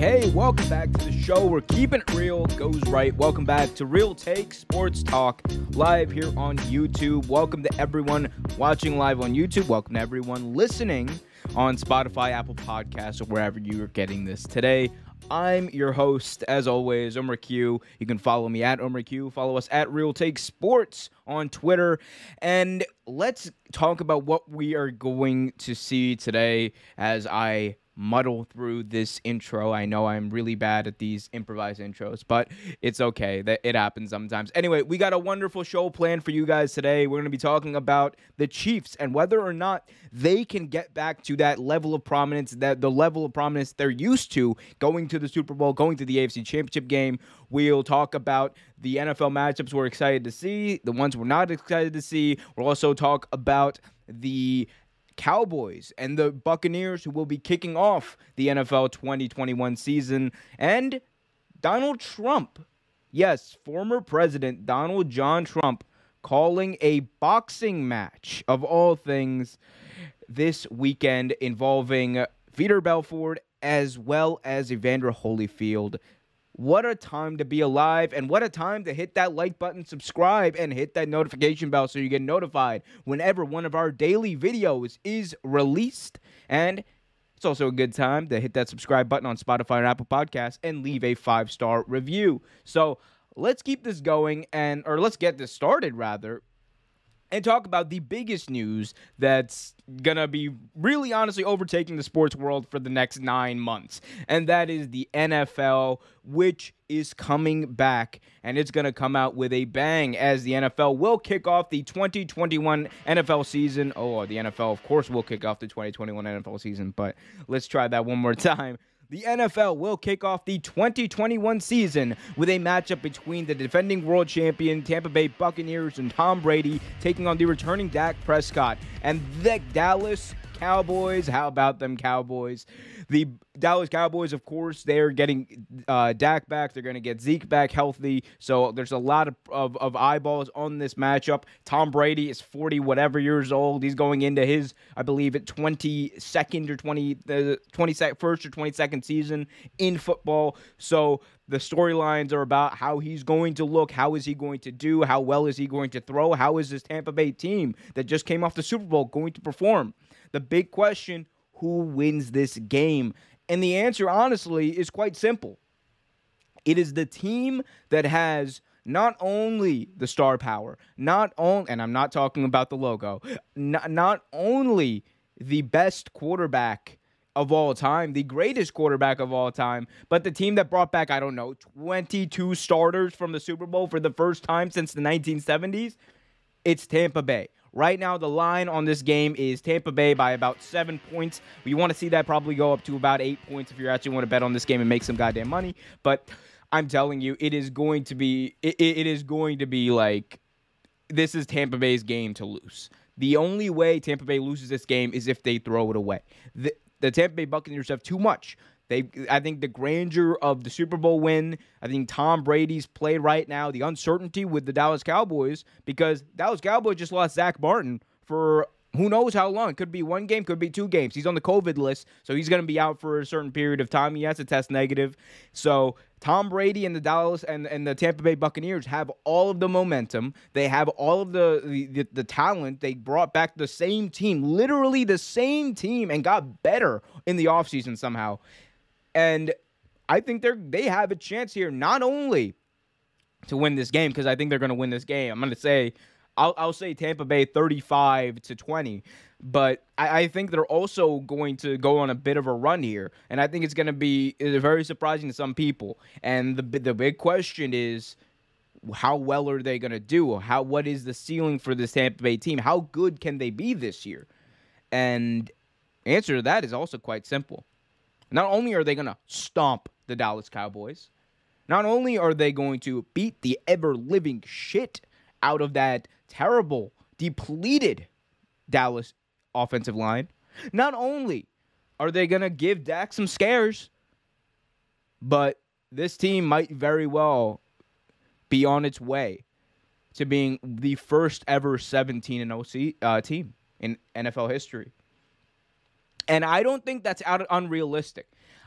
hey, welcome back to the show. We're keeping it real, goes right. Welcome back to Real Take Sports Talk live here on YouTube. Welcome to everyone watching live on YouTube. Welcome to everyone listening on Spotify, Apple Podcasts, or wherever you are getting this today. I'm your host, as always, Omar Q. You can follow me at Omar Q. Follow us at Real Take Sports on Twitter. And let's talk about what we are going to see today as I muddle through this intro. I know I'm really bad at these improvised intros, but it's okay. That it happens sometimes. Anyway, we got a wonderful show planned for you guys today. We're going to be talking about the Chiefs and whether or not they can get back to that level of prominence, that the level of prominence they're used to going to the Super Bowl, going to the AFC Championship game. We'll talk about the NFL matchups we're excited to see, the ones we're not excited to see. We'll also talk about the Cowboys and the Buccaneers, who will be kicking off the NFL 2021 season, and Donald Trump. Yes, former President Donald John Trump calling a boxing match of all things this weekend involving Vitor Belfort as well as Evander Holyfield. What a time to be alive, and what a time to hit that like button, subscribe, and hit that notification bell so you get notified whenever one of our daily videos is released. And it's also a good time to hit that subscribe button on Spotify and Apple Podcasts and leave a five star review. So let's keep this going, and or let's get this started rather and talk about the biggest news that's gonna be really honestly overtaking the sports world for the next nine months, and that is the NFL, which is coming back, and it's gonna come out with a bang as the NFL will kick off the 2021 NFL season. Oh, the NFL, of course, will kick off the 2021 NFL season, but let's try that one more time the NFL will kick off the 2021 season with a matchup between the defending world champion Tampa Bay Buccaneers and Tom Brady taking on the returning Dak Prescott. And the Dallas Cowboys. How about them Cowboys? The Dallas Cowboys, of course, they're getting uh, Dak back. They're going to get Zeke back healthy. So there's a lot of, of, of, eyeballs on this matchup. Tom Brady is 40 whatever years old. He's going into his, I believe, at 22nd or 20, the 21st or 22nd season in football. So the storylines are about how he's going to look, how is he going to do, how well is he going to throw, how is this Tampa Bay team that just came off the Super Bowl going to perform. The big question who wins this game? And the answer, honestly, is quite simple. It is the team that has not only the star power, not only, and I'm not talking about the logo, not, not only the best quarterback of all time, the greatest quarterback of all time, but the team that brought back, I don't know, 22 starters from the Super Bowl for the first time since the 1970s, it's Tampa Bay. Right now, the line on this game is Tampa Bay by about seven points. You want to see that probably go up to about eight points if you actually want to bet on this game and make some goddamn money. But I'm telling you, it is going to be it, it is going to be like this is Tampa Bay's game to lose. The only way Tampa Bay loses this game is if they throw it away. The, the Tampa Bay Buccaneers have too much. They, I think the grandeur of the Super Bowl win. I think Tom Brady's play right now. The uncertainty with the Dallas Cowboys because Dallas Cowboys just lost Zack Martin for who knows how long. Could be one game, could be two games. He's on the COVID list, so he's going to be out for a certain period of time. He has to test negative. So Tom Brady and the Dallas and, and the Tampa Bay Buccaneers have all of the momentum. They have all of the, the, the talent. They brought back the same team, literally the same team, and got better in the offseason somehow. And I think they're they have a chance here not only to win this game because I think they're going to win this game. I'm going to say I'll, I'll say Tampa Bay 35 to 20, but I, I, think they're also going to go on a bit of a run here, and I think it's going to be very surprising to some people. And the the big question is. How well are they going to do? How what is the ceiling for this Tampa Bay team? How good can they be this year? And answer to that is also quite simple. Not only are they going to stomp the Dallas Cowboys, not only are they going to beat the ever living shit out of that terrible, depleted Dallas offensive line, not only are they going to give Dak some scares, but this team might very well be on its way to being the first ever 17 and 0 uh, team in NFL history. And I don't think that's out unrealistic.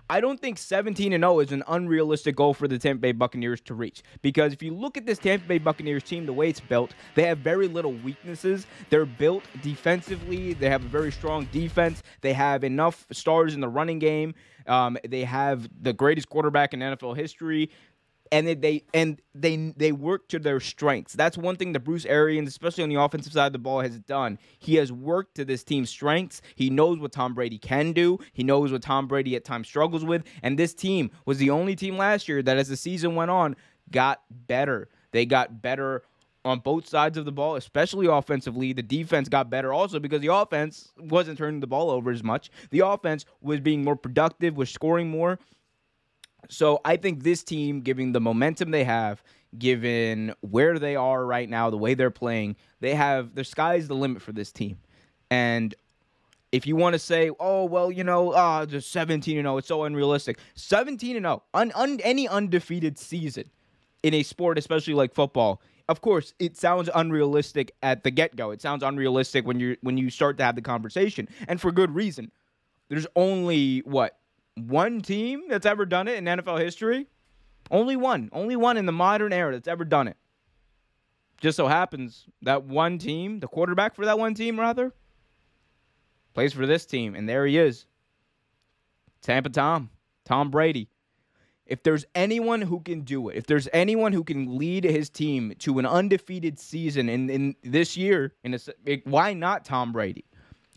I don't think 17 and 0 is an unrealistic goal for the Tampa Bay Buccaneers to reach because if you look at this Tampa Bay Buccaneers team, the way it's built, they have very little weaknesses. They're built defensively. They have a very strong defense. They have enough stars in the running game. Um, they have the greatest quarterback in NFL history and they, they and they they work to their strengths. That's one thing that Bruce Arians, especially on the offensive side of the ball, has done. He has worked to this team's strengths. He knows what Tom Brady can do. He knows what Tom Brady at times struggles with. And this team was the only team last year that, as the season went on, got better. They got better on both sides of the ball, especially offensively. The defense got better also because the offense wasn't turning the ball over as much. The offense was being more productive, was scoring more. So I think this team, given the momentum they have, given where they are right now, the way they're playing, they have the sky's the limit for this team. And if you want to say, oh well, you know, uh, just 17 and 0, it's so unrealistic. 17 and 0, un, un, any undefeated season in a sport, especially like football, of course, it sounds unrealistic at the get go. It sounds unrealistic when you when you start to have the conversation, and for good reason. There's only what one team that's ever done it in NFL history. Only one. Only one in the modern era that's ever done it. Just so happens that one team, the quarterback for that one team, rather, plays for this team. And there he is Tampa Tom, Tom Brady. If there's anyone who can do it, if there's anyone who can lead his team to an undefeated season in, in this year, in a, why not Tom Brady?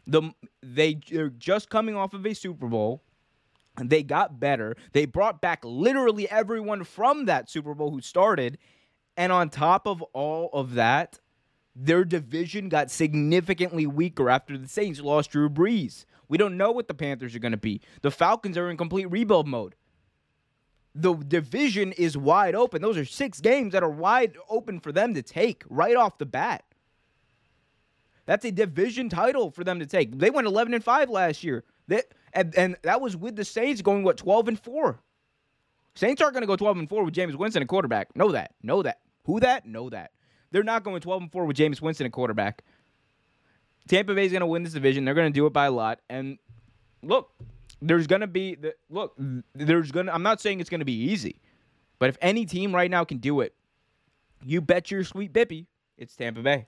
The they are just coming off of a Super Bowl they got better. They brought back literally everyone from that Super Bowl who started. And on top of all of that, their division got significantly weaker after the Saints lost Drew Brees. We don't know what the Panthers are going to be. The Falcons are in complete rebuild mode. The division is wide open. Those are six games that are wide open for them to take right off the bat. That's a division title for them to take. They went 11 and 5 last year. That and, and that was with the Saints going what 12 and 4. Saints aren't going to go 12 and 4 with Jameis Winston a quarterback. Know that. Know that. Who that? Know that. They're not going 12 and 4 with Jameis Winston a quarterback. Tampa Bay is going to win this division. They're going to do it by a lot. And look, there's going to be the look, there's going to I'm not saying it's going to be easy. But if any team right now can do it, you bet your sweet bippy, it's Tampa Bay.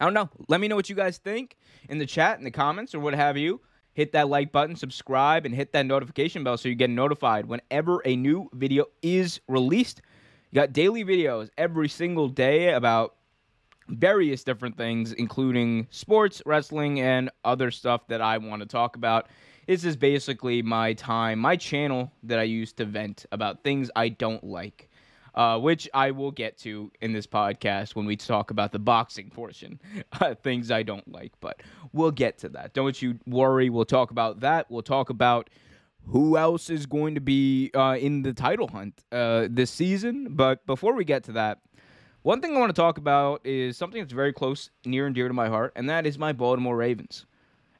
I don't know. Let me know what you guys think in the chat, in the comments, or what have you. Hit that like button, subscribe, and hit that notification bell so you get notified whenever a new video is released. You got daily videos every single day about various different things, including sports, wrestling, and other stuff that I want to talk about. This is basically my time, my channel that I use to vent about things I don't like uh, which I will get to in this podcast when we talk about the boxing portion. Uh, things I don't like, but we'll get to that. Don't you worry. We'll talk about that. We'll talk about who else is going to be uh, in the title hunt uh, this season. But before we get to that, one thing I want to talk about is something that's very close, near and dear to my heart, and that is my Baltimore Ravens.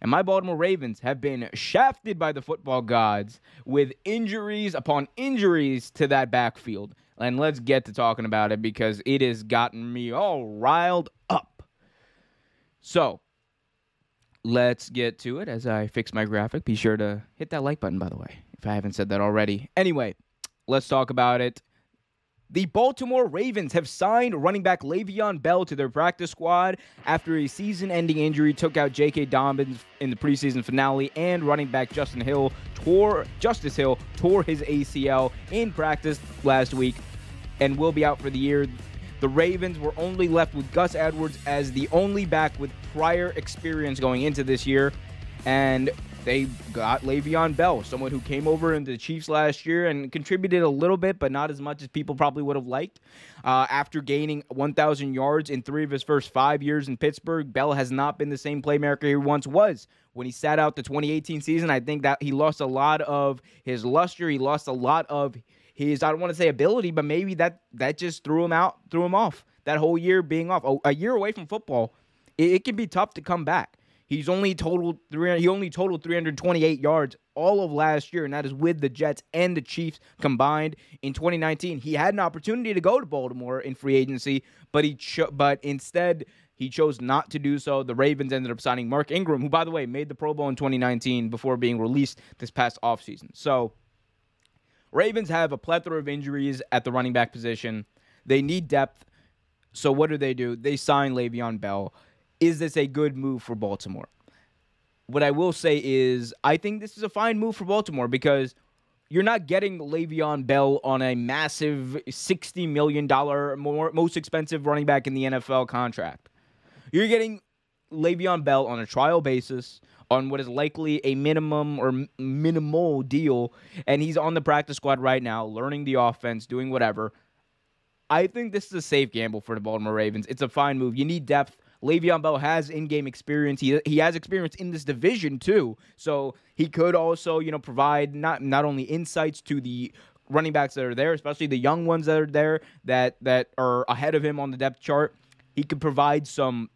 And my Baltimore Ravens have been shafted by the football gods with injuries upon injuries to that backfield and let's get to talking about it because it has gotten me all riled up. So, let's get to it as I fix my graphic. Be sure to hit that like button, by the way, if I haven't said that already. Anyway, let's talk about it. The Baltimore Ravens have signed running back Le'Veon Bell to their practice squad after a season-ending injury took out J.K. Dobbins in the preseason finale, and running back Justin Hill tore Justice Hill tore his ACL in practice last week and will be out for the year. The Ravens were only left with Gus Edwards as the only back with prior experience going into this year. And they got Le'Veon Bell, someone who came over into the Chiefs last year and contributed a little bit, but not as much as people probably would have liked. Uh, after gaining 1,000 yards in three of his first five years in Pittsburgh, Bell has not been the same playmaker he once was. When he sat out the 2018 season, I think that he lost a lot of his luster. He lost a lot of his I don't want to say ability, but maybe that that just threw him out, threw him off. That whole year being off, a, a year away from football, it, it can be tough to come back. He's only totaled 300, he only totaled 328 yards all of last year, and that is with the Jets and the Chiefs combined. In 2019, he had an opportunity to go to Baltimore in free agency, but he cho- but instead he chose not to do so. The Ravens ended up signing Mark Ingram, who, by the way, made the Pro Bowl in 2019 before being released this past offseason. So, Ravens have a plethora of injuries at the running back position. They need depth. So, what do they do? They sign Le'Veon Bell. Is this a good move for Baltimore? What I will say is, I think this is a fine move for Baltimore because you're not getting Le'Veon Bell on a massive $60 million, more, most expensive running back in the NFL contract. You're getting Le'Veon Bell on a trial basis on what is likely a minimum or minimal deal, and he's on the practice squad right now, learning the offense, doing whatever. I think this is a safe gamble for the Baltimore Ravens. It's a fine move. You need depth. Le'Veon Bell has in-game experience. He he has experience in this division too, so he could also you know provide not not only insights to the running backs that are there, especially the young ones that are there that that are ahead of him on the depth chart. He could provide some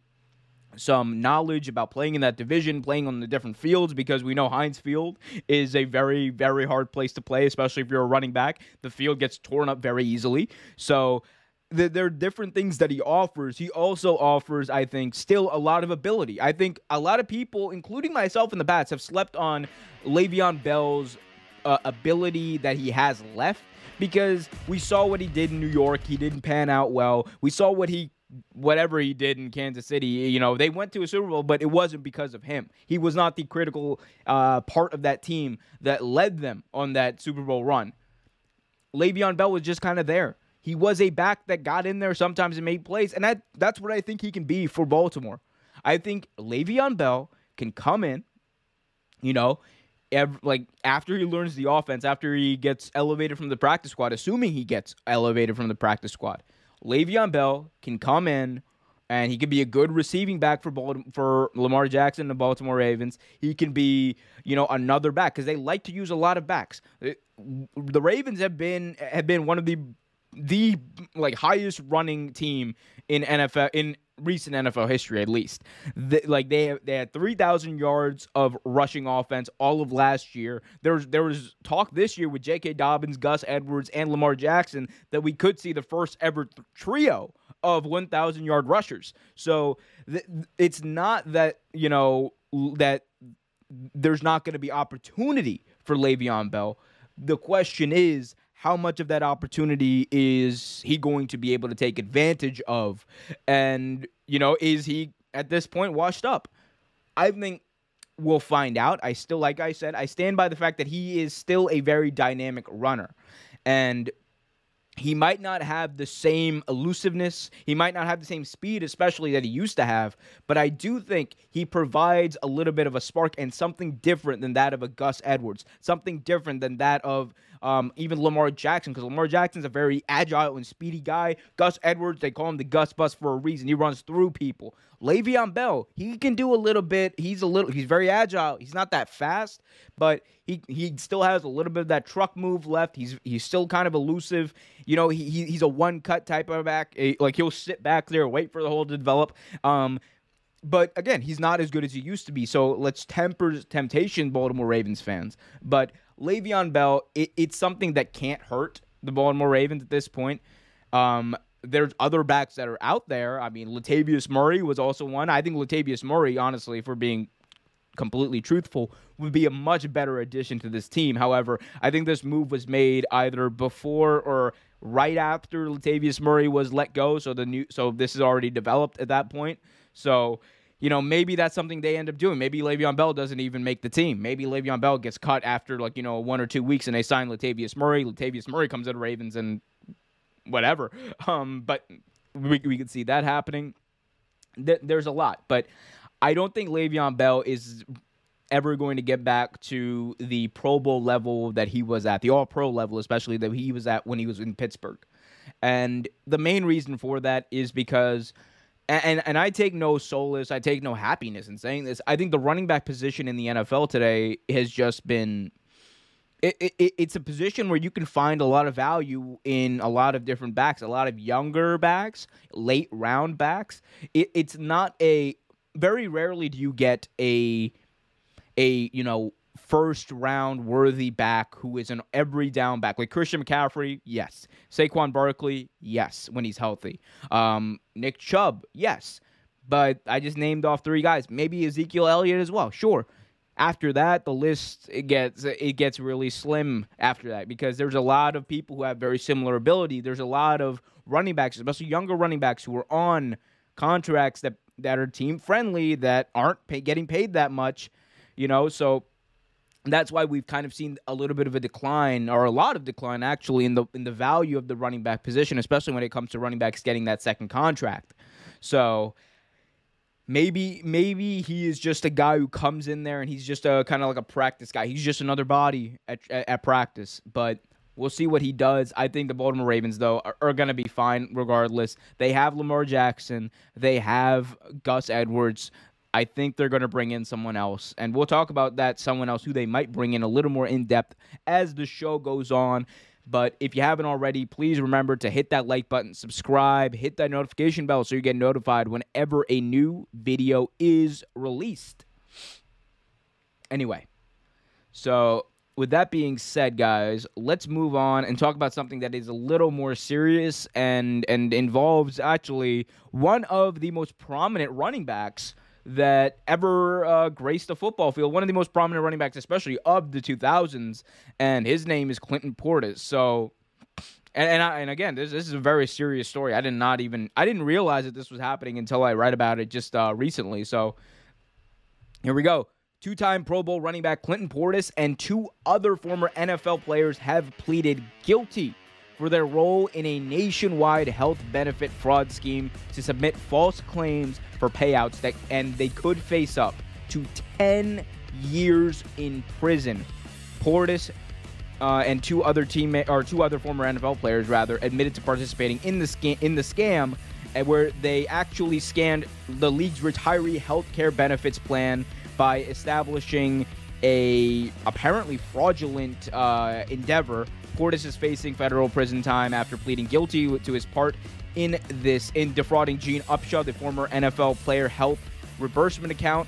some knowledge about playing in that division, playing on the different fields, because we know Heinz Field is a very, very hard place to play, especially if you're a running back. The field gets torn up very easily. So there are different things that he offers. He also offers, I think, still a lot of ability. I think a lot of people, including myself in the Bats, have slept on Le'Veon Bell's uh, ability that he has left because we saw what he did in New York. He didn't pan out well. We saw what he whatever he did in Kansas City, you know, they went to a Super Bowl, but it wasn't because of him. He was not the critical uh, part of that team that led them on that Super Bowl run. Le'Veon Bell was just kind of there. He was a back that got in there sometimes and made plays, and that, that's what I think he can be for Baltimore. I think Le'Veon Bell can come in, you know, every, like after he learns the offense, after he gets elevated from the practice squad, assuming he gets elevated from the practice squad Le'Veon Bell can come in and he can be a good receiving back for for Lamar Jackson and the Baltimore Ravens. He can be, you know, another back because they like to use a lot of backs. The Ravens have been have been one of the the like highest running team in NFL in recent NFL history at least. The, like they they had 3000 yards of rushing offense all of last year. There was there was talk this year with J.K. Dobbins, Gus Edwards and Lamar Jackson that we could see the first ever th- trio of 1000 yard rushers. So th- it's not that, you know, that there's not going to be opportunity for Le'Veon Bell. The question is how much of that opportunity is he going to be able to take advantage of? And, you know, is he at this point washed up? I think we'll find out. I still, like I said, I stand by the fact that he is still a very dynamic runner. And he might not have the same elusiveness. He might not have the same speed, especially that he used to have. But I do think he provides a little bit of a spark and something different than that of a Gus Edwards, something different than that of um, even Lamar Jackson, because Lamar Jackson's a very agile and speedy guy. Gus Edwards, they call him the Gus Bus for a reason. He runs through people. Le'Veon Bell, he can do a little bit. He's a little, he's very agile. He's not that fast, but he he still has a little bit of that truck move left. He's he's still kind of elusive. You know, he, he's a one cut type of back. Like he'll sit back there, wait for the hole to develop. Um, but again, he's not as good as he used to be. So let's temper temptation, Baltimore Ravens fans. But Le'Veon Bell, it, it's something that can't hurt the Baltimore Ravens at this point. Um, there's other backs that are out there. I mean, Latavius Murray was also one. I think Latavius Murray, honestly, for being completely truthful, would be a much better addition to this team. However, I think this move was made either before or right after Latavius Murray was let go. So the new, so this is already developed at that point. So you know, maybe that's something they end up doing. Maybe Le'Veon Bell doesn't even make the team. Maybe Le'Veon Bell gets cut after like you know one or two weeks, and they sign Latavius Murray. Latavius Murray comes to the Ravens and whatever. Um, but we we could see that happening. Th- there's a lot, but I don't think Le'Veon Bell is ever going to get back to the Pro Bowl level that he was at, the All Pro level, especially that he was at when he was in Pittsburgh. And the main reason for that is because and and I take no solace, I take no happiness in saying this. I think the running back position in the NFL today has just been it, it, it's a position where you can find a lot of value in a lot of different backs, a lot of younger backs, late round backs. It, it's not a very rarely do you get a a you know first round worthy back who is an every down back like Christian McCaffrey, yes. Saquon Barkley, yes, when he's healthy. Um, Nick Chubb, yes. But I just named off three guys. Maybe Ezekiel Elliott as well. Sure. After that, the list it gets it gets really slim after that because there's a lot of people who have very similar ability. There's a lot of running backs, especially younger running backs who are on contracts that that are team friendly that aren't pay, getting paid that much, you know. So that's why we've kind of seen a little bit of a decline or a lot of decline actually in the in the value of the running back position, especially when it comes to running backs getting that second contract. So maybe maybe he is just a guy who comes in there and he's just a kind of like a practice guy. He's just another body at, at, at practice, but We'll see what he does. I think the Baltimore Ravens, though, are, are going to be fine regardless. They have Lamar Jackson, they have Gus Edwards. I think they're going to bring in someone else. And we'll talk about that someone else who they might bring in a little more in depth as the show goes on. But if you haven't already, please remember to hit that like button, subscribe, hit that notification bell so you get notified whenever a new video is released. Anyway, so with that being said, guys, let's move on and talk about something that is a little more serious and and involves actually one of the most prominent running backs that ever uh, graced the football field. One of the most prominent running backs, especially of the 2000s, and his name is Clinton Portis. So, and and, I, and again, this this is a very serious story. I did not even I didn't realize that this was happening until I read about it just uh, recently. So, here we go. Two time Pro Bowl running back Clinton Portis and two other former NFL players have pleaded guilty for their role in a nationwide health benefit fraud scheme to submit false claims for payouts that and they could face up to 10 years in prison. Portis uh, and two other teammate or two other former NFL players rather admitted to participating in the scam in the scam where they actually scanned the league's retiree health care benefits plan by establishing a apparently fraudulent uh, endeavor. Portis is facing federal prison time after pleading guilty to his part in this in defrauding Gene Upshaw, the former NFL player health reimbursement account.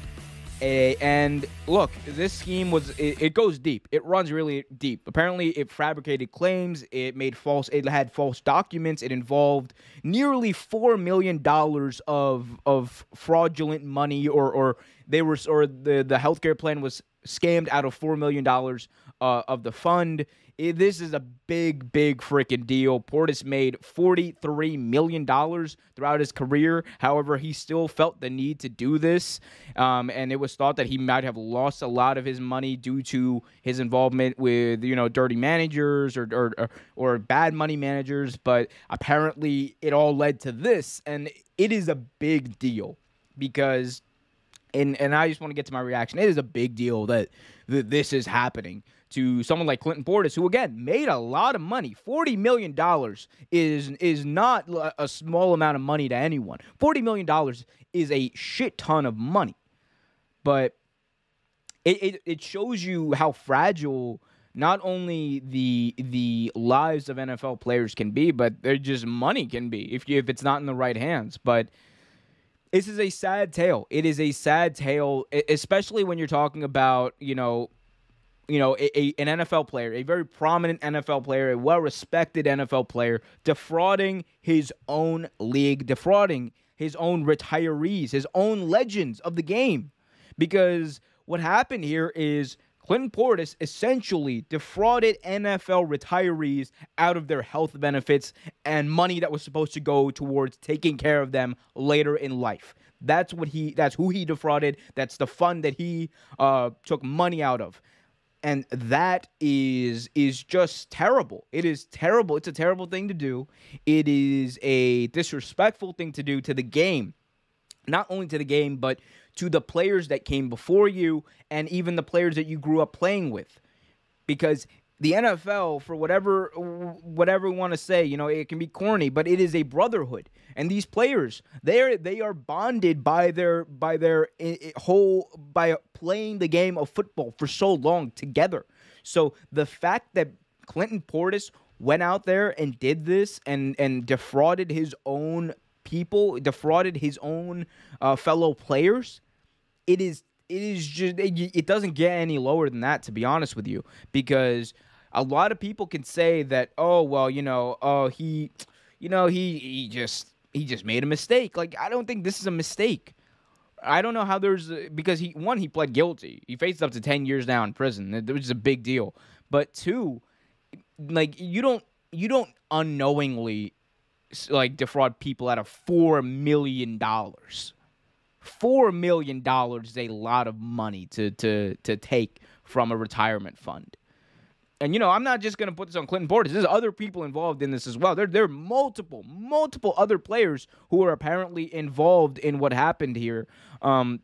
And look, this scheme was it, it, goes deep. It runs really deep. Apparently, it fabricated claims. It made false. It had false documents. It involved nearly four million dollars of of fraudulent money, or or they were or the the healthcare plan was scammed out of four million dollars uh, of the fund. It, this is a big, big freaking deal. Portis made $43 million throughout his career. However, he still felt the need to do this. Um, and it was thought that he might have lost a lot of his money due to his involvement with, you know, dirty managers or, or, or, bad money managers. But apparently, it all led to this. And it is a big deal because and and I just want to get to my reaction. It is a big deal that, that this is happening to someone like Clinton Portis, who again made a lot of money. Forty million dollars is is not a small amount of money to anyone. Forty million dollars is a shit ton of money, but it, it it shows you how fragile not only the the lives of NFL players can be, but they're just money can be if you, if it's not in the right hands. But this is a sad tale. It is a sad tale, especially when you're talking about you know you know, a, a, an NFL player, a very prominent NFL player, a well respected NFL player, defrauding his own league, defrauding his own retirees, his own legends of the game. Because what happened here is Clinton Portis essentially defrauded NFL retirees out of their health benefits and money that was supposed to go towards taking care of them later in life. That's what he that's who he defrauded. That's the fund that he uh, took money out of and that is is just terrible. It is terrible. It's a terrible thing to do. It is a disrespectful thing to do to the game. Not only to the game but to the players that came before you and even the players that you grew up playing with. Because the NFL, for whatever whatever we want to say, you know, it can be corny, but it is a brotherhood, and these players, they are they are bonded by their by their whole by playing the game of football for so long together. So the fact that Clinton Portis went out there and did this and and defrauded his own people, defrauded his own uh, fellow players, it is it is just it, it doesn't get any lower than that to be honest with you because a lot of people can say that oh well you know oh he you know he he just he just made a mistake. Like i don't think this is a mistake. I don't know how there's because he one he pled guilty. He faced up to 10 years now in prison which is a big deal. But two like you don't you don't unknowingly like defraud people out of 4 million dollars. Four million dollars is a lot of money to to to take from a retirement fund. And you know, I'm not just gonna put this on Clinton Portis. There's other people involved in this as well. There, there are multiple, multiple other players who are apparently involved in what happened here. Um,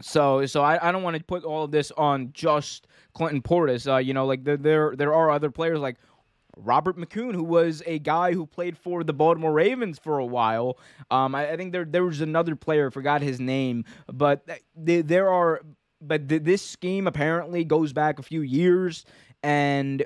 so, so I, I don't want to put all of this on just Clinton Portis. Uh, you know, like there, there, there are other players like Robert McCune, who was a guy who played for the Baltimore Ravens for a while. Um, I, I, think there there was another player, forgot his name, but th- there are. But th- this scheme apparently goes back a few years, and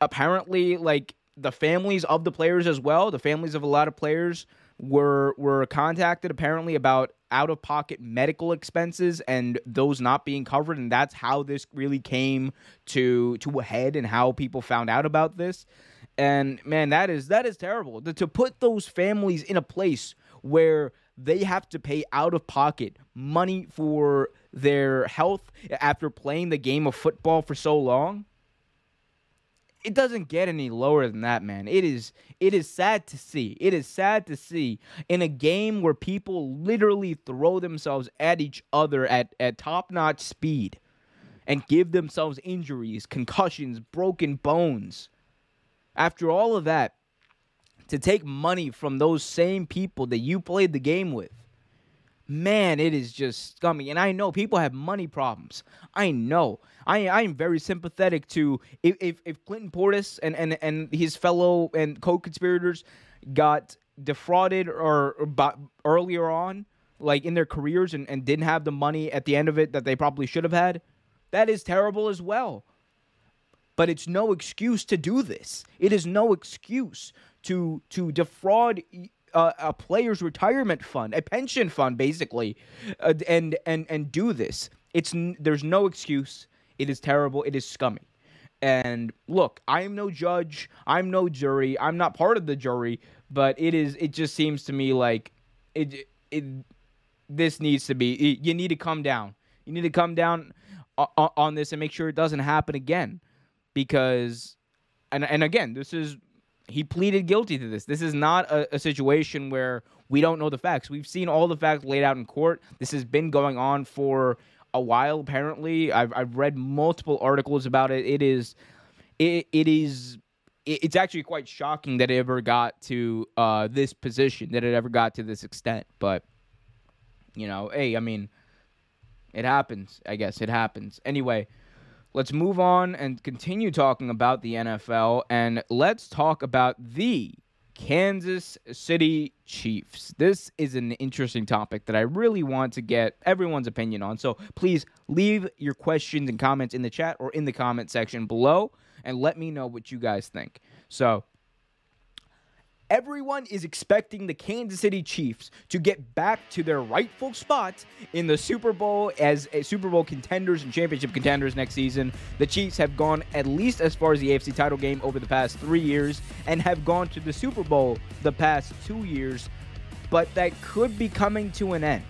apparently, like the families of the players as well, the families of a lot of players were were contacted apparently about out of pocket medical expenses and those not being covered and that's how this really came to to a head and how people found out about this. And man that is that is terrible. To, to put those families in a place where they have to pay out of pocket money for their health after playing the game of football for so long it doesn't get any lower than that, man. It is it is sad to see. It is sad to see in a game where people literally throw themselves at each other at, at top-notch speed and give themselves injuries, concussions, broken bones. After all of that, to take money from those same people that you played the game with man, it is just scummy. And I know people have money problems. I know. I I am very sympathetic to if if, Clinton Portis and, and and his fellow and co-conspirators got defrauded or, or earlier on, like in their careers, and, and didn't have the money at the end of it that they probably should have had. That is terrible as well. But it's no excuse to do this. It is no excuse to to defraud a, a player's retirement fund, a pension fund, basically, uh, and and and do this. It's there's no excuse. It is terrible. It is scummy. And look, I am no judge. I'm no jury. I'm not part of the jury. But it is. It just seems to me like it. It. This needs to be. You need to come down. You need to come down on this and make sure it doesn't happen again, because, and and again, this is he pleaded guilty to this. This is not a, a, situation where we don't know the facts. We've seen all the facts laid out in court. This has been going on for a while. Apparently, I've I've read multiple articles about it. It is, it it is. It's actually quite shocking that it ever got to uh, this position, that it ever got to this extent. But, you know, hey, I mean, it happens. I guess it happens. Anyway, let's move on and continue talking about the NFL and let's talk about the Kansas City Chiefs. This is an interesting topic that I really want to get everyone's opinion on. So please leave your questions and comments in the chat or in the comment section below and let me know what you guys think. So, Everyone is expecting the Kansas City Chiefs to get back to their rightful spot in the Super Bowl as Super Bowl contenders and championship contenders next season. The Chiefs have gone at least as far as the AFC title game over the past three years and have gone to the Super Bowl the past two years, but that could be coming to an end.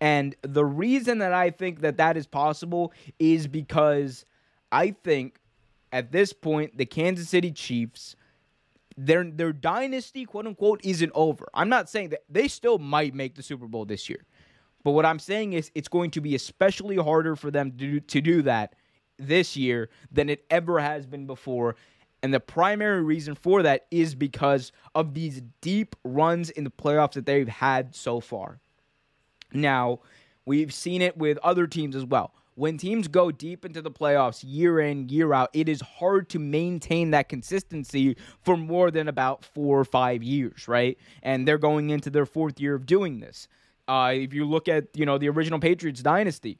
And the reason that I think that that is possible is because I think at this point, the Kansas City Chiefs their their dynasty, quote unquote, isn't over. I'm not saying that they still might make the Super Bowl this year. But what I'm saying is it's going to be especially harder for them to do, to do that this year than it ever has been before. And the primary reason for that is because of these deep runs in the playoffs that they've had so far. Now, we've seen it with other teams as well when teams go deep into the playoffs year in, year out, it is hard to maintain that consistency for more than about four or five years, right? And they're going into their fourth year of doing this. Uh, if you look at, you know, the original Patriots dynasty,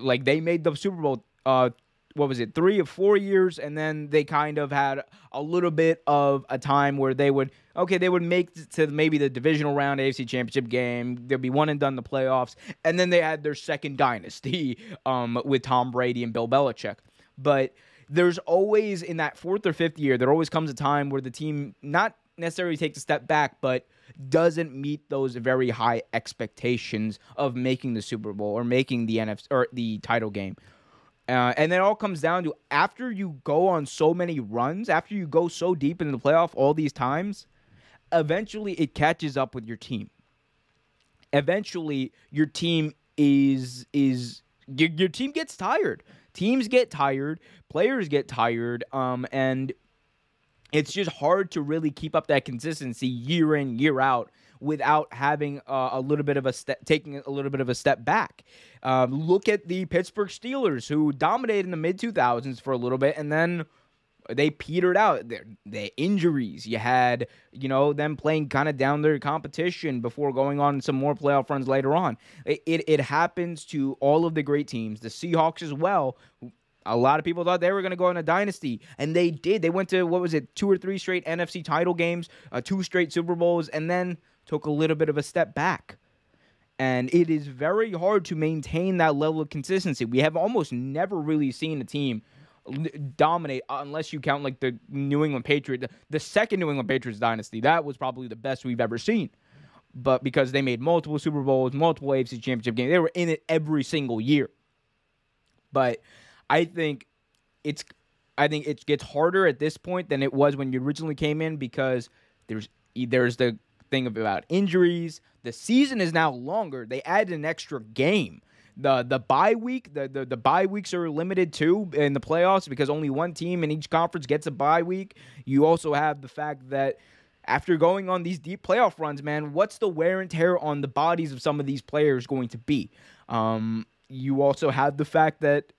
like they made the Super Bowl, uh, what was it, three or four years, and then they kind of had a little bit of a time where they would okay, they would make to maybe the divisional round AFC Championship game. They'll be one and done the playoffs, and then they had their second dynasty um, with Tom Brady and Bill Belichick. But there's always in that fourth or fifth year, there always comes a time where the team not necessarily takes a step back, but doesn't meet those very high expectations of making the Super Bowl or making the NFC or the title game. Uh, and it all comes down to after you go on so many runs, after you go so deep into the playoff all these times, eventually it catches up with your team. Eventually, your team is is your, your team gets tired. Teams get tired, players get tired, um, and it's just hard to really keep up that consistency year in year out without having uh, a little bit of a step, taking a little bit of a step back. Um, look at the Pittsburgh Steelers, who dominated in the mid 2000s for a little bit, and then they petered out. Their, injuries. You had, you know, them playing kind of down their competition before going on some more playoff runs later on. It, it, it happens to all of the great teams, the Seahawks as well. A lot of people thought they were going to go on a dynasty, and they did. They went to what was it, two or three straight NFC title games, uh, two straight Super Bowls, and then took a little bit of a step back. And it is very hard to maintain that level of consistency. We have almost never really seen a team dominate uh, unless you count like the New England Patriots, the second New England Patriots dynasty. That was probably the best we've ever seen. But because they made multiple Super Bowls, multiple AFC Championship games, they were in it every single year. But I think it's I think it gets harder at this point than it was when you originally came in because there's there's the thing about injuries. The season is now longer. They added an extra game. The the bye week, the, the the bye weeks are limited too in the playoffs because only one team in each conference gets a bye week. You also have the fact that after going on these deep playoff runs, man, what's the wear and tear on the bodies of some of these players going to be? Um, you also have the fact that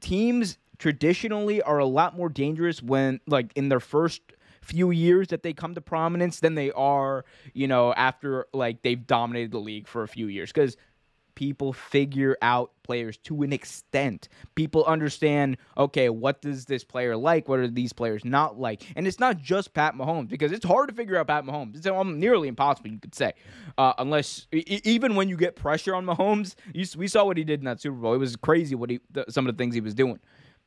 teams traditionally are a lot more dangerous when like in their first few years that they come to prominence than they are, you know, after like they've dominated the league for a few years cuz people figure out players to an extent. People understand, okay, what does this player like? What are these players not like? And it's not just Pat Mahomes because it's hard to figure out Pat Mahomes. It's nearly impossible, you could say, uh, unless even when you get pressure on Mahomes, you, we saw what he did in that Super Bowl. It was crazy what he some of the things he was doing.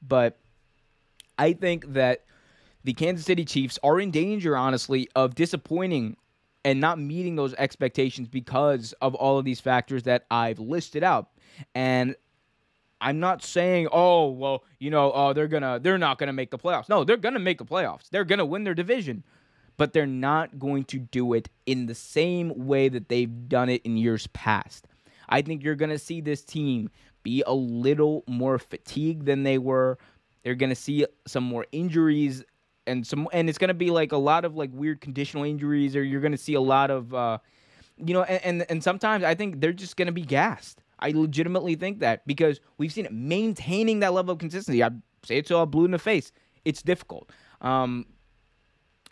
But I think that the Kansas City Chiefs are in danger, honestly, of disappointing and not meeting those expectations because of all of these factors that I've listed out. And I'm not saying, oh, well, you know, oh, they're gonna they're not gonna make the playoffs. No, they're gonna make the playoffs. They're gonna win their division. But they're not going to do it in the same way that they've done it in years past. I think you're gonna see this team be a little more fatigued than they were. They're gonna see some more injuries and some and it's gonna be like a lot of like weird conditional injuries, or you're gonna see a lot of uh, you know, and, and and sometimes I think they're just gonna be gassed. I legitimately think that because we've seen it maintaining that level of consistency. I say it I'm blue in the face. It's difficult, um,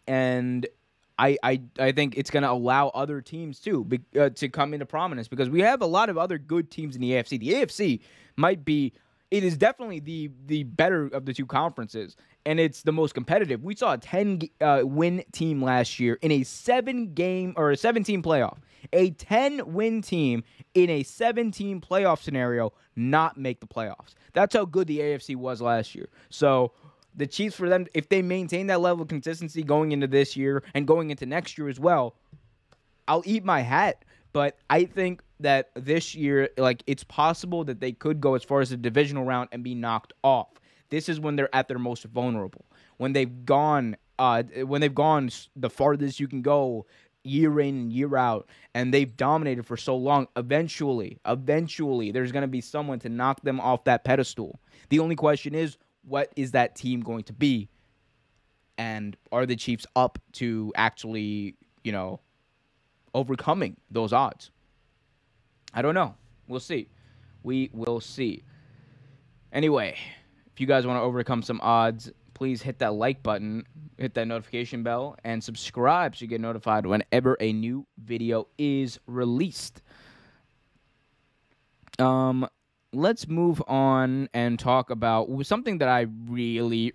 and I, I I think it's going to allow other teams too be, uh, to come into prominence because we have a lot of other good teams in the AFC. The AFC might be it is definitely the the better of the two conferences and it's the most competitive. We saw a 10 uh, win team last year in a 7 game or a 17 playoff. A 10 win team in a 17 playoff scenario not make the playoffs. That's how good the AFC was last year. So the Chiefs for them if they maintain that level of consistency going into this year and going into next year as well, I'll eat my hat, but I think that this year like it's possible that they could go as far as the divisional round and be knocked off this is when they're at their most vulnerable. When they've gone, uh, when they've gone the farthest you can go year in and year out, and they've dominated for so long. Eventually, eventually, there's going to be someone to knock them off that pedestal. The only question is, what is that team going to be? And are the Chiefs up to actually, you know, overcoming those odds? I don't know. We'll see. We will see. Anyway, if you guys want to overcome some odds, please hit that like button, hit that notification bell, and subscribe so you get notified whenever a new video is released. Um, let's move on and talk about something that I really,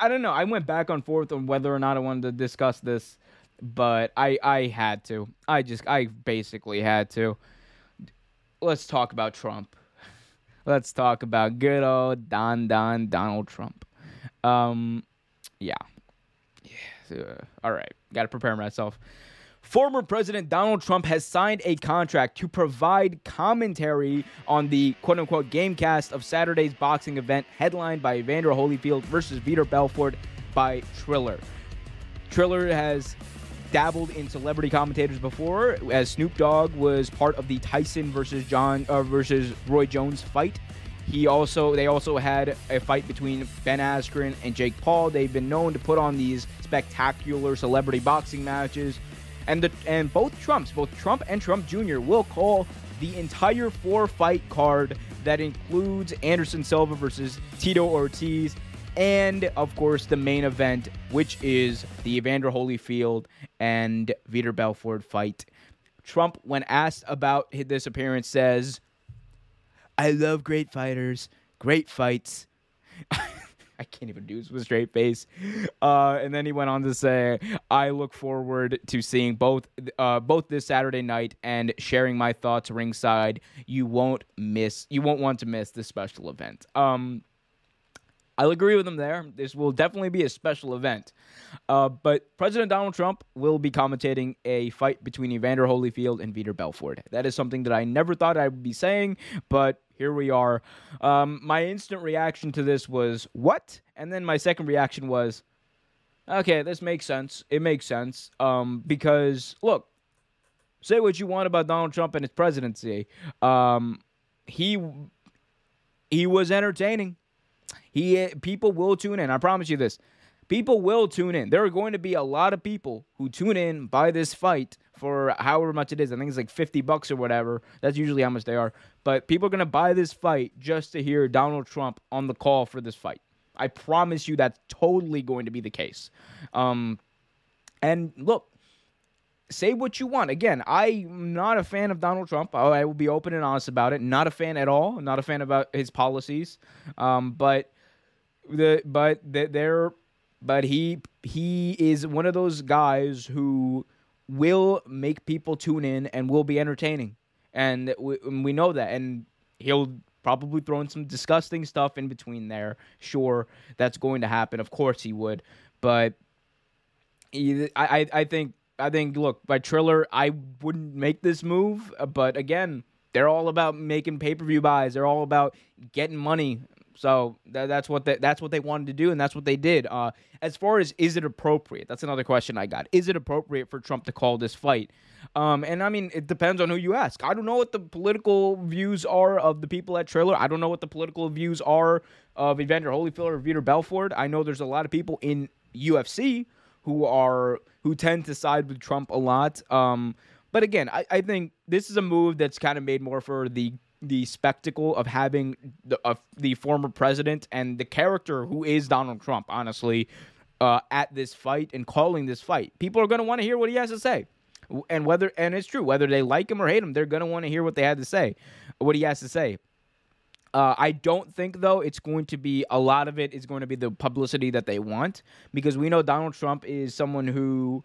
I don't know. I went back and forth on whether or not I wanted to discuss this but I I had to. I just I basically had to. Let's talk about Trump. Let's talk about good old Don Don Donald Trump. Um, yeah. yeah. Uh, all right. Got to prepare myself. Former President Donald Trump has signed a contract to provide commentary on the quote unquote gamecast of Saturday's boxing event headlined by Evander Holyfield versus Vitor Belfort by Triller. Triller has dabbled in celebrity commentators before, as Snoop Dogg was part of the Tyson versus John uh, versus Roy Jones fight. He also they also had a fight between Ben Askren and Jake Paul. They've been known to put on these spectacular celebrity boxing matches and the and both Trumps, both Trump and Trump Jr. will call the entire four fight card that includes Anderson Silva versus Tito Ortiz and of course the main event which is the Evander Holyfield and Vitor Belfort fight. Trump when asked about this appearance says I love great fighters, great fights. I can't even do this with a straight face. Uh, and then he went on to say, "I look forward to seeing both uh, both this Saturday night and sharing my thoughts ringside. You won't miss. You won't want to miss this special event." Um, I'll agree with him there. This will definitely be a special event. Uh, but President Donald Trump will be commentating a fight between Evander Holyfield and Vitor Belfort. That is something that I never thought I would be saying, but here we are. Um, my instant reaction to this was, what? And then my second reaction was, okay, this makes sense. It makes sense. Um, because, look, say what you want about Donald Trump and his presidency. Um, he he was entertaining. He people will tune in. I promise you this. People will tune in. There are going to be a lot of people who tune in by this fight for however much it is. I think it's like 50 bucks or whatever. That's usually how much they are. But people are going to buy this fight just to hear Donald Trump on the call for this fight. I promise you that's totally going to be the case. Um, and look, say what you want. Again, I'm not a fan of Donald Trump. I will be open and honest about it. Not a fan at all. Not a fan about his policies. Um, but the but they're but he he is one of those guys who will make people tune in and will be entertaining, and we, we know that. And he'll probably throw in some disgusting stuff in between there. Sure, that's going to happen. Of course he would, but I I, I think I think look by Triller I wouldn't make this move, but again. They're all about making pay per view buys. They're all about getting money so that, that's what they, that's what they wanted to do, and that's what they did. Uh, as far as is it appropriate? That's another question I got. Is it appropriate for Trump to call this fight? Um, and I mean, it depends on who you ask. I don't know what the political views are of the people at Triller. I don't know what the political views are of Evander Holyfield or Vitor Belfort. I know there's a lot of people in UFC who are who tend to side with Trump a lot. Um, but again, I, I think this is a move that's kind of made more for the the spectacle of having the, the former president and the character who is Donald Trump, honestly, uh, at this fight and calling this fight. People are going to want to hear what he has to say. And whether and it's true whether they like him or hate him, they're gonna want to hear what they had to say, what he has to say. Uh, I don't think though it's going to be a lot of it is going to be the publicity that they want because we know Donald Trump is someone who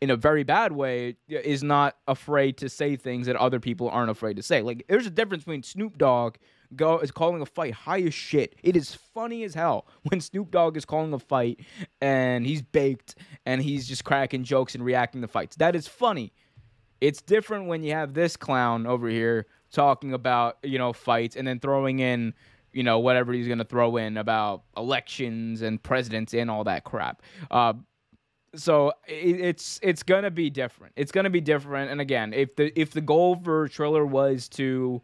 in a very bad way is not afraid to say things that other people aren't afraid to say. Like there's a difference between Snoop Dogg go is calling a fight high as shit. It is funny as hell when Snoop Dogg is calling a fight and he's baked and he's just cracking jokes and reacting to fights. That is funny. It's different when you have this clown over here talking about, you know, fights and then throwing in, you know, whatever he's going to throw in about elections and presidents and all that crap. Uh, so it's it's gonna be different. It's gonna be different. And again, if the if the goal for Triller was to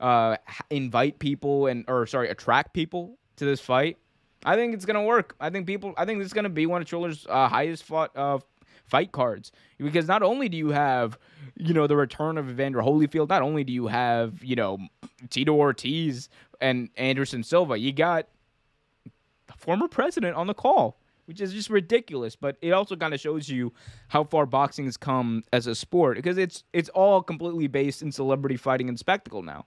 uh, invite people and or sorry attract people to this fight, I think it's gonna work. I think people. I think this is gonna be one of Triller's uh, highest fought uh, fight cards because not only do you have you know the return of Evander Holyfield, not only do you have you know Tito Ortiz and Anderson Silva, you got the former president on the call which is just ridiculous. But it also kind of shows you how far boxing has come as a sport because it's it's all completely based in celebrity fighting and spectacle now.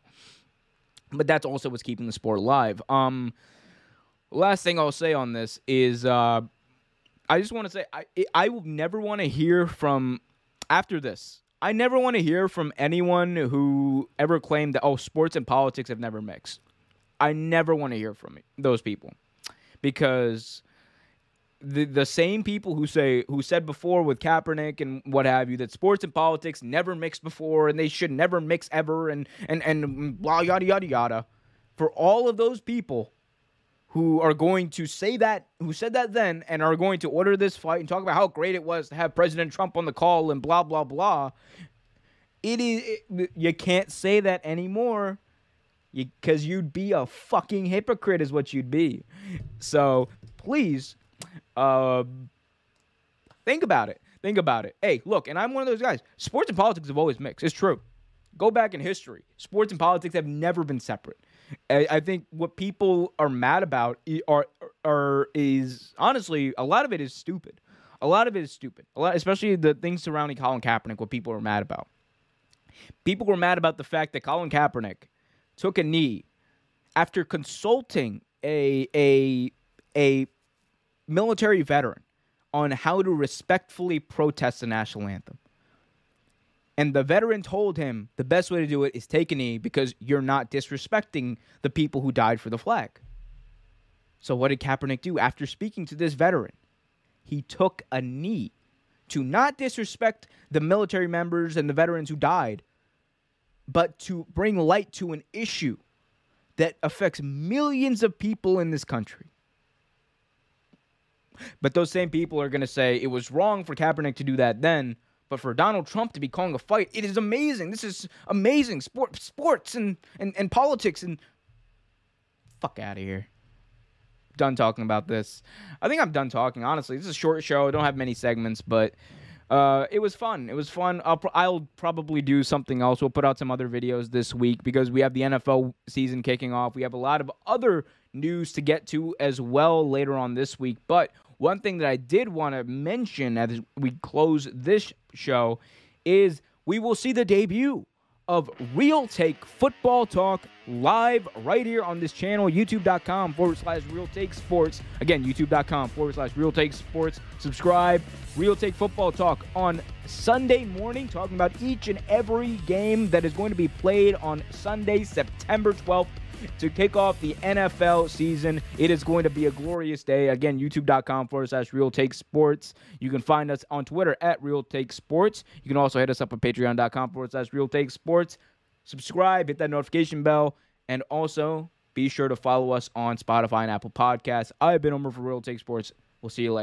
But that's also what's keeping the sport alive. Um, last thing I'll say on this is uh, I just want to say I I will never want to hear from after this. I never want to hear from anyone who ever claimed that oh sports and politics have never mixed. I never want to hear from those people because the the same people who say who said before with Kaepernick and what have you that sports and politics never mixed before and they should never mix ever and and and blah yada yada yada. For all of those people who are going to say that who said that then and are going to order this fight and talk about how great it was to have President Trump on the call and blah blah blah. It is it, you can't say that anymore because you, would be a fucking hypocrite is what you'd be. So please uh, think about it. Think about it. Hey, look, and I'm one of those guys. Sports and politics have always mixed. It's true. Go back in history. Sports and politics have never been separate. I, I think what people are mad about are, are is honestly a lot of it is stupid. A lot of it is stupid. A lot, especially the things surrounding Colin Kaepernick. What people are mad about. People were mad about the fact that Colin Kaepernick took a knee after consulting a a a military veteran on how to respectfully protest the national anthem. And the veteran told him the best way to do it is take a knee because you're not disrespecting the people who died for the flag. So, what did Kaepernick do after speaking to this veteran? He took a knee to not disrespect the military members and the veterans who died, but to bring light to an issue that affects millions of people in this country. But those same people are going to say it was wrong for Kaepernick to do that then, but for Donald Trump to be calling a fight, it is amazing. This is amazing. Sport, sports and, and, and politics and fuck out of here. Done talking about this. I think I'm done talking. Honestly, this is a short show. I don't have many segments, but uh, it was fun. It was fun. I'll, I'll probably do something else. We'll put out some other videos this week because we have the NFL season kicking off. We have a lot of other news to get to as well later on this week. But one thing that I did want to mention as we close this show is we will see the debut of Real Take Football Talk live right here on this channel, youtube.com forward slash Real Take Sports. Again, youtube.com forward slash Real Take Sports. Subscribe. Real Take Football Talk on Sunday morning, talking about each and every game that is going to be played on Sunday, September 12th to kick off the NFL season. It is going to be a glorious day. Again, youtube.com forward slash Real Take Sports. You can find us on Twitter at Real Take Sports. You can also hit us up at patreon.com forward slash Real Take Sports. Subscribe, hit that notification bell, and also be sure to follow us on Spotify and Apple Podcasts. I've been Omer for Real Take Sports. We'll see you later.